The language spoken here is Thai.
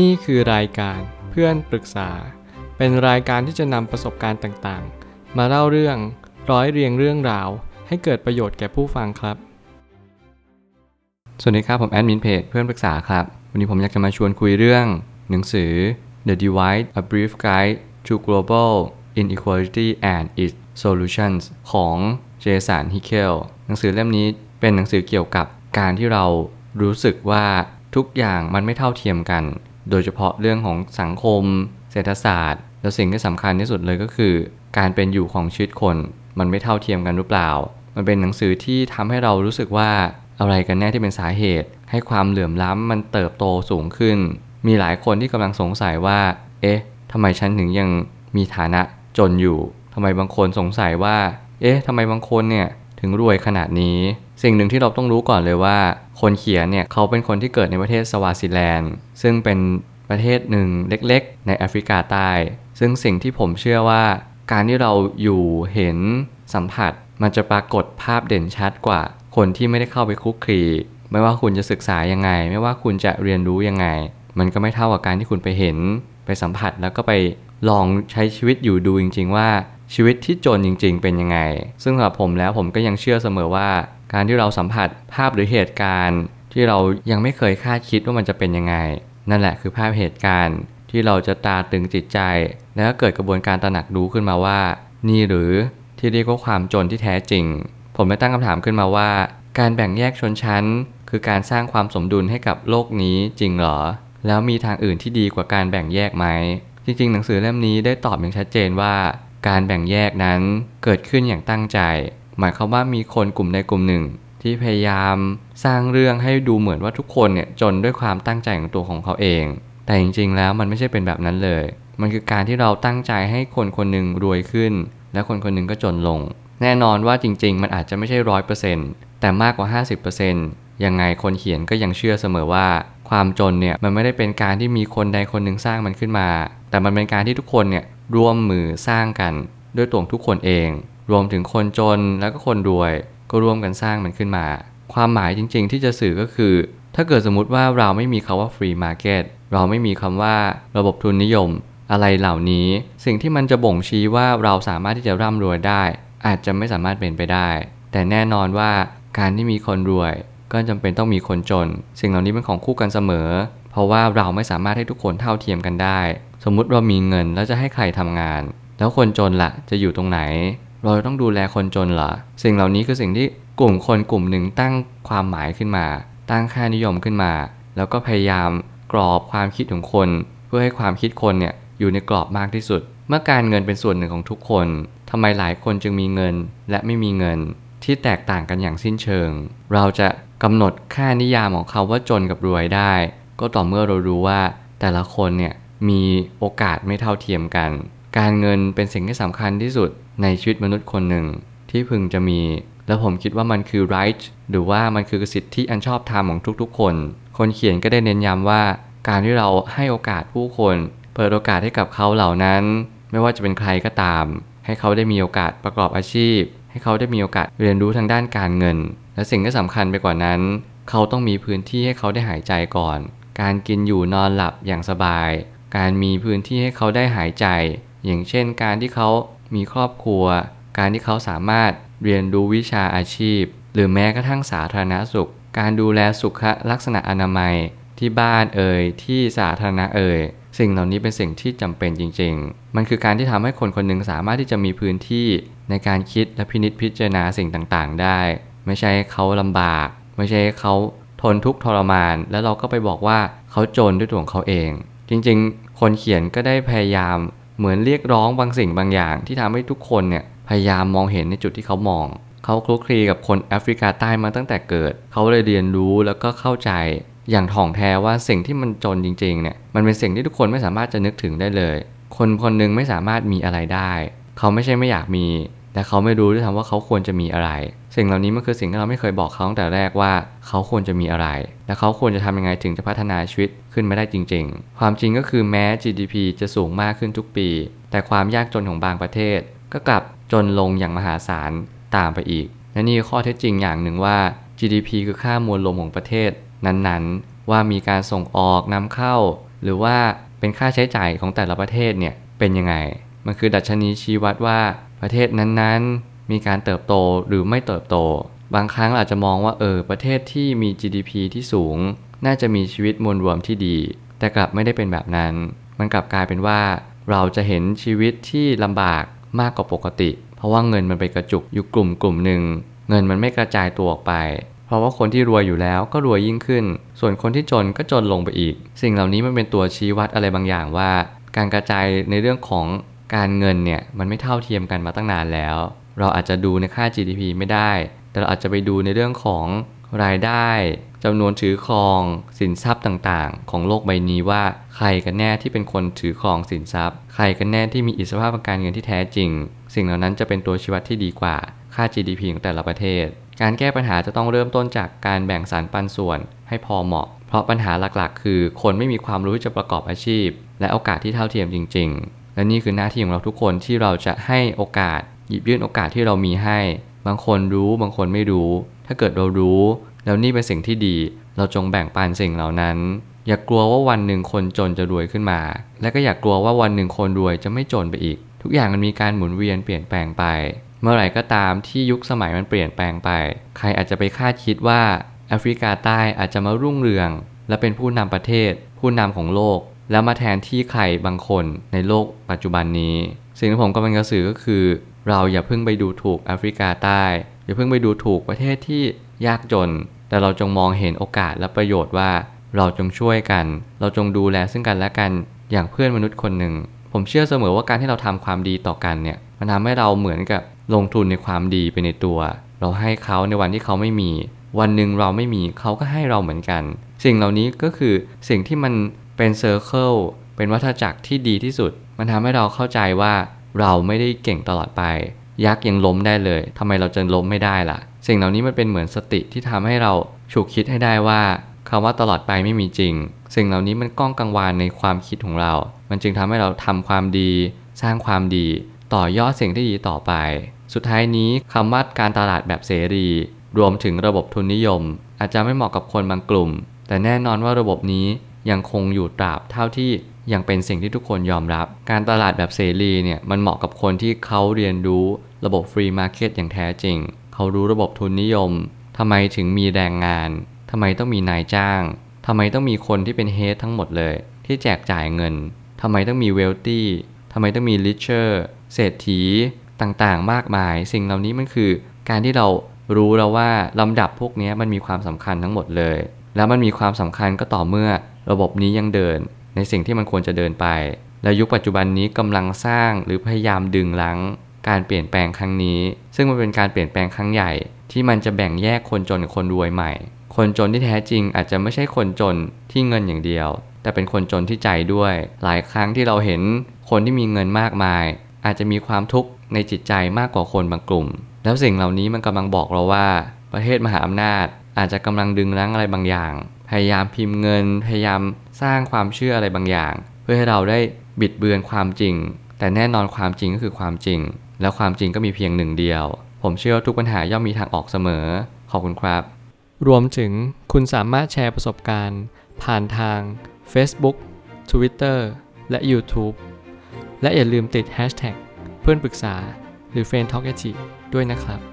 นี่คือรายการเพื่อนปรึกษา เป็นรายการที่จะนำประสบการณ์ต่างๆ มาเล่าเรื่องร้อยเรียงเรื่องราว ให้เกิดประโยชน์แก่ผู้ฟังครับ สวัสดีครับ ผมแอดมินเพจเพื่อนปรึกษาครับ วันนี้ผมอยากจะมาชวนคุยเรื่อง หนังสือ The Divide A Brief Guide to Global Inequality and Its Solutions ของเจสันฮิเคลหนังสือเล่มนี้เป็นหนังสือเกี่ยวกับการที่เรารู้สึกว่าทุกอย่างมันไม่เท่าเทียมกัน โดยเฉพาะเรื่องของสังคม เศรษฐศาสตร์ แล้วสิ่งที่สำคัญที่สุดเลยก็คือ การเป็นอยู่ของชีวิตคน มันไม่เท่าเทียมกันหรือเปล่า มันเป็นหนังสือที่ทำให้เรารู้สึกว่าอะไรกันแน่ที่เป็นสาเหตุ ให้ความเหลื่อมล้ำมันเติบโตสูงขึ้น มีหลายคนที่กำลังสงสัยว่า เอ๊ะทำไมฉันถึงยังมีฐานะจนอยู่ทำไมบางคนสงสัยว่า เอ๊ะทำไมบางคนเนี่ย ถึงรวยขนาดนี้ สิ่งหนึ่งที่เราต้องรู้ก่อนเลยว่า คนเขียนเนี่ยเขาเป็นคนที่เกิดในประเทศสวาซิแลนด์ ซึ่งเป็นประเทศหนึ่งเล็กๆ ในแอฟริกาใต้ ซึ่งสิ่งที่ผมเชื่อว่าการที่เราอยู่เห็นสัมผัส มันจะปรากฏภาพเด่นชัดกว่า คนที่ไม่ได้เข้าไปคุกคีไม่ว่าคุณจะศึกษายังไง ไม่ว่าคุณจะเรียนรู้ยังไง มันก็ไม่เท่ากับการที่คุณไปเห็น ไปสัมผัสแล้วก็ไปลองใช้ชีวิตอยู่ดูจริง ๆ ว่า ชีวิตที่จนจริง ๆ เป็นยังไง ซึ่งสำหรับผมแล้วผมก็ยังเชื่อเสมอว่า การที่เราสัมผัสภาพหรือเหตุการณ์ ที่เรายังไม่เคยคาดคิดว่ามันจะเป็นยังไง นั่นแหละคือภาพเหตุการณ์ที่เราจะตาตึงจิตใจ แล้วก็เกิดกระบวนการตระหนักรู้ขึ้นมาว่า นี่หรือที่เรียกว่าความจนที่แท้จริง ผมได้ตั้งคำถามขึ้นมาว่า การแบ่งแยกชนชั้น คือการสร้างความสมดุลให้กับโลกนี้จริงหรอ แล้วมีทางอื่นที่ดีกว่าการแบ่งแยกไหมจริง ๆ หนังสือเล่มนี้ได้ตอบอย่างชัดเจนว่า การแบ่งแยกนั้นเกิดขึ้นอย่างตั้งใจ หมายความว่ามีคนกลุ่มใดกลุ่มหนึ่ง ที่พยายามสร้างเรื่องให้ดูเหมือนว่าทุกคนเนี่ยจนด้วยความตั้งใจของตัวของเขาเอง แต่จริงๆแล้วมันไม่ใช่เป็นแบบนั้นเลย มันคือการที่เราตั้งใจให้คนคนหนึ่งรวยขึ้น และคนคนหนึ่งก็จนลง แน่นอนว่าจริง ๆ มันอาจจะไม่ใช่ร้อยเปอร์เซ็นต์แต่มากกว่า 50%ยังไงคนเขียนก็ยังเชื่อเสมอว่า ความจนเนี่ยมันไม่ได้เป็นการที่มีคนใดคนหนึ่งสร้างมันขึ้นมา แต่มันเป็นการที่ทุกคนเนี่ย ร่วมมือสร้างกันด้วยตัวทุกคนเอง รวมถึงคนจนแล้วก็คนรวย ก็ร่วมกันสร้างมันขึ้นมา ความหมายจริง ๆ ที่จะสื่อก็คือ ถ้าเกิดสมมติว่าเราไม่มีคำว่า free market เราไม่มีคำว่าระบบทุนนิยม อะไรเหล่านี้ สิ่งที่มันจะบ่งชี้ว่าเราสามารถที่จะร่ำรวยได้ อาจจะไม่สามารถเป็นไปได้ แต่แน่นอนว่าการที่มีคนรวย ก็จำเป็นต้องมีคนจน สิ่งเหล่านี้เป็นของคู่กันเสมอ เพราะว่าเราไม่สามารถให้ทุกคนเท่าเทียมกันได้ สมมุติเรามีเงินแล้วจะให้ใครทำงาน แล้วคนจนละ่ะจะอยู่ตรงไหน เราต้องดูแลคนจนเหรอ สิ่งเหล่านี้คือสิ่งที่กลุ่มคนกลุ่มหนึ่งตั้งความหมายขึ้นมา ตั้งค่านิยมขึ้นมา แล้วก็พยายามกรอบความคิดของคน เพื่อให้ความคิดคนเนี่ยอยู่ในกรอบมากที่สุด เมื่อการเงินเป็นส่วนหนึ่งของทุกคนทำไมหลายคนจึงมีเงินและไม่มีเงินที่แตกต่างกันอย่างสิ้นเชิง เราจะกำหนดค่านิยามของเขาว่าจนกับรวยได้ ก็ต่อเมื่อเรารู้ว่าแต่ละคนเนี่ย มีโอกาสไม่เท่าเทียมกัน การเงินเป็นสิ่งที่สำคัญที่สุดในชีวิตมนุษย์คนหนึ่งที่พึงจะมี และผมคิดว่ามันคือ right หรือว่ามันคือสิทธิอันชอบธรรมของทุกๆ คน คนเขียนก็ได้เน้นย้ำว่า การที่เราให้โอกาสผู้คน เปิดโอกาสให้กับเขาเหล่านั้น ไม่ว่าจะเป็นใครก็ตาม ให้เขาได้มีโอกาสประกอบอาชีพ ให้เขาได้มีโอกาสเรียนรู้ทางด้านการเงิน และสิ่งที่สำคัญไปกว่านั้น เขาต้องมีพื้นที่ให้เขาได้หายใจก่อน การกินอยู่นอนหลับอย่างสบาย การมีพื้นที่ให้เขาได้หายใจ อย่างเช่นการที่เขามีครอบครัว การที่เขาสามารถเรียนรู้วิชาอาชีพ หรือแม้กระทั่งสาธารณสุข การดูแลสุขลักษณะอนามัย ที่บ้านเอ่ยที่สาธารณะเอ่ยสิ่งเหล่านี้เป็นสิ่งที่จำเป็นจริง ๆ มันคือการที่ทำให้คนคนหนึ่งสามารถที่จะมีพื้นที่ในการคิดและพินิจพิจารณาสิ่งต่างๆ ได้ ไม่ใช่เขาลำบาก ไม่ใช่เขาทนทุกข์ทรมาน แล้วเราก็ไปบอกว่าเขาจนด้วยตัวของเขาเอง จริงๆคนเขียนก็ได้พยายามเหมือนเรียกร้องบางสิ่งบางอย่าง ที่ทำให้ทุกคนเนี่ยพยายามมองเห็นในจุดที่เขามอง เขาคลุกคลีกับคนแอฟริกาใต้มาตั้งแต่เกิด เขาเลยเรียนรู้แล้วก็เข้าใจอย่างถ่องแท้ว่าสิ่งที่มันจนจริงๆเนี่ยมันเป็นสิ่งที่ทุกคนไม่สามารถจะนึกถึงได้เลย คนคนนึงไม่สามารถมีอะไรได้ เขาไม่ใช่ไม่อยากมี แต่เขาไม่รู้ด้วยซ้ำว่าเขาควรจะมีอะไร สิ่งเหล่านี้มันคือสิ่งที่เราไม่เคยบอกเขาตั้งแต่แรกว่าเขาควรจะมีอะไร และเขาควรจะทำยังไงถึงจะพัฒนาชีวิตขึ้นมาได้จริง ๆ ความจริงก็คือแม้ GDP จะสูงมากขึ้นทุกปี แต่ความยากจนของบางประเทศ ก็กลับจนลงอย่างมหาศาลตามไปอีกและนี่ข้อเท็จจริงอย่างหนึ่งว่า GDP คือค่ามวลรวมของประเทศ นั้นๆ ว่ามีการส่งออกนำเข้า หรือว่าเป็นค่าใช้จ่ายของแต่ละประเทศเนี่ยเป็นยังไง มันคือดัชนีชี้วัดว่า ประเทศนั้นๆ มีการเติบโตหรือไม่เติบโต บางครั้งอาจจะมองว่าเออประเทศที่มี GDP ที่สูง น่าจะมีชีวิตมวลรวมที่ดี แต่กลับไม่ได้เป็นแบบนั้น มันกลับกลายเป็นว่า เราจะเห็นชีวิตที่ลำบากมากกว่าปกติ เพราะว่าเงินมันไปกระจุกอยู่กลุ่มกลุ่มหนึ่งเงินมันไม่กระจายตัวออกไป เพราะว่าคนที่รวยอยู่แล้วก็รวยยิ่งขึ้น ส่วนคนที่จนก็จนลงไปอีก สิ่งเหล่านี้มันเป็นตัวชี้วัดอะไรบางอย่างว่า การกระจายในเรื่องของ การเงินเนี่ยมันไม่เท่าเทียมกันมาตั้งนานแล้ว เราอาจจะดูในค่า GDP ไม่ได้ แต่เราอาจจะไปดูในเรื่องของรายได้จำนวนถือครองสินทรัพย์ต่างๆ ของโลกใบนี้ว่าใครกันแน่ที่เป็นคนถือครองสินทรัพย์ ใครกันแน่ที่มีอิสรภาพทางการเงินที่แท้จริง สิ่งเหล่านั้นจะเป็นตัวชี้วัดที่ดีกว่าค่า GDP ของแต่ละประเทศ การแก้ปัญหาจะต้องเริ่มต้นจากการแบ่งสรรปันส่วนให้พอเหมาะ เพราะปัญหาหลักๆ คือ คนไม่มีความรู้ที่จะประกอบอาชีพ และโอกาสที่เท่าเทียมจริง ๆ และนี่คือหน้าที่ของเราทุกคนที่เราจะให้โอกาส หยิบยื่นโอกาสที่เรามีให้ บางคนรู้บางคนไม่รู้ ถ้าเกิดเรารู้ แล้วนี่เป็นสิ่งที่ดี เราจงแบ่งปันสิ่งเหล่านั้น อย่ากลัวว่าวันหนึ่งคนจนจะรวยขึ้นมา และก็อย่ากลัวว่าวันหนึ่งคนรวยจะไม่จนไปอีก ทุกอย่างมันมีการหมุนเวียนเปลี่ยนแปลงไป เมื่อไหร่ก็ตามที่ยุคสมัยมันเปลี่ยนแปลงไป ใครอาจจะไปคาดคิดว่าแอฟริกาใต้อาจจะมารุ่งเรือง และเป็นผู้นำประเทศ ผู้นำของโลก แล้วมาแทนที่ใครบางคนในโลกปัจจุบันนี้ สิ่งที่ผมกำลังจะสื่อก็คือ เราอย่าเพิ่งไปดูถูกแอฟริกาใต้ อย่าเพิ่งไปดูถูกประเทศที่ยากจน แต่เราจงมองเห็นโอกาสและประโยชน์ว่า เราจงช่วยกัน เราจงดูแลซึ่งกันและกันอย่างเพื่อนมนุษย์คนหนึ่ง ผมเชื่อเสมอว่าการที่เราทำความดีต่อกันเนี่ยมันทำให้เราเหมือนกับลงทุนในความดีไปในตัว เราให้เขาในวันที่เขาไม่มี วันหนึ่งเราไม่มีเขาก็ให้เราเหมือนกัน สิ่งเหล่านี้ก็คือสิ่งที่มัน เป็นเซอร์เคิลเป็นวัฏจักรที่ดีที่สุด มันทำให้เราเข้าใจว่าเราไม่ได้เก่งตลอดไป ยักษ์ยังล้มได้เลยทำไมเราจะล้มไม่ได้ล่ะ สิ่งเหล่านี้มันเป็นเหมือนสติที่ทำให้เราฉุกคิดให้ได้ว่าคำว่าตลอดไปไม่มีจริง สิ่งเหล่านี้มันก้องกังวานในความคิดของเรา มันจึงทำให้เราทำความดี สร้างความดี ต่อยอดสิ่งที่ดีต่อไป สุดท้ายนี้คำว่าการตลาดแบบเสรี รวมถึงระบบทุนนิยม อาจจะไม่เหมาะกับคนบางกลุ่ม แต่แน่นอนว่าระบบนี้ ยังคงอยู่ตราบเท่าที่ยังเป็นสิ่งที่ทุกคนยอมรับ การตลาดแบบเสรีเนี่ยมันเหมาะกับคนที่เขาเรียนรู้ระบบ free market อย่างแท้จริง เขารู้ระบบทุนนิยมทำไมถึงมีแรงงานทำไมต้องมีนายจ้างทำไมต้องมีคนที่เป็น head ทั้งหมดเลย ที่แจกจ่ายเงินทำไมต้องมี wealthy ทำไมต้องมี richerเศรษฐีต่างๆ มากมาย สิ่งเหล่านี้มันคือ การที่เรารู้แล้วว่าลำดับพวกนี้มันมีความสำคัญทั้งหมดเลย แล้วมันมีความสำคัญก็ต่อเมื่อ ระบบนี้ยังเดินในสิ่งที่มันควรจะเดินไป และยุคปัจจุบันนี้กำลังสร้างหรือพยายามดึงลังการเปลี่ยนแปลงครั้งนี้ ซึ่งมันเป็นการเปลี่ยนแปลงครั้งใหญ่ ที่มันจะแบ่งแยกคนจนกับคนรวยใหม่ คนจนที่แท้จริงอาจจะไม่ใช่คนจนที่เงินอย่างเดียว แต่เป็นคนจนที่ใจด้วย หลายครั้งที่เราเห็นคนที่มีเงินมากมาย อาจจะมีความทุกข์ในจิตใจมากกว่าคนบางกลุ่ม แล้วสิ่งเหล่านี้มันกำลังบอกเราว่า ประเทศมหาอำนาจอาจจะกำลังดึงรั้งอะไรบางอย่าง พยายามพิมพ์เงิน พยายามสร้างความเชื่ออะไรบางอย่าง เพื่อให้เราได้บิดเบือนความจริง แต่แน่นอนความจริงก็คือความจริง แล้วความจริงก็มีเพียงหนึ่งเดียว ผมเชื่อว่าทุกปัญหาย่อมมีทางออกเสมอ ขอบคุณครับ รวมถึงคุณสามารถแชร์ประสบการณ์ ผ่านทาง Facebook Twitter และ YouTube และอย่าลืมติด Hashtag เพื่อนปรึกษาหรือ f r ร e n d t a l k ด้วยนะครับ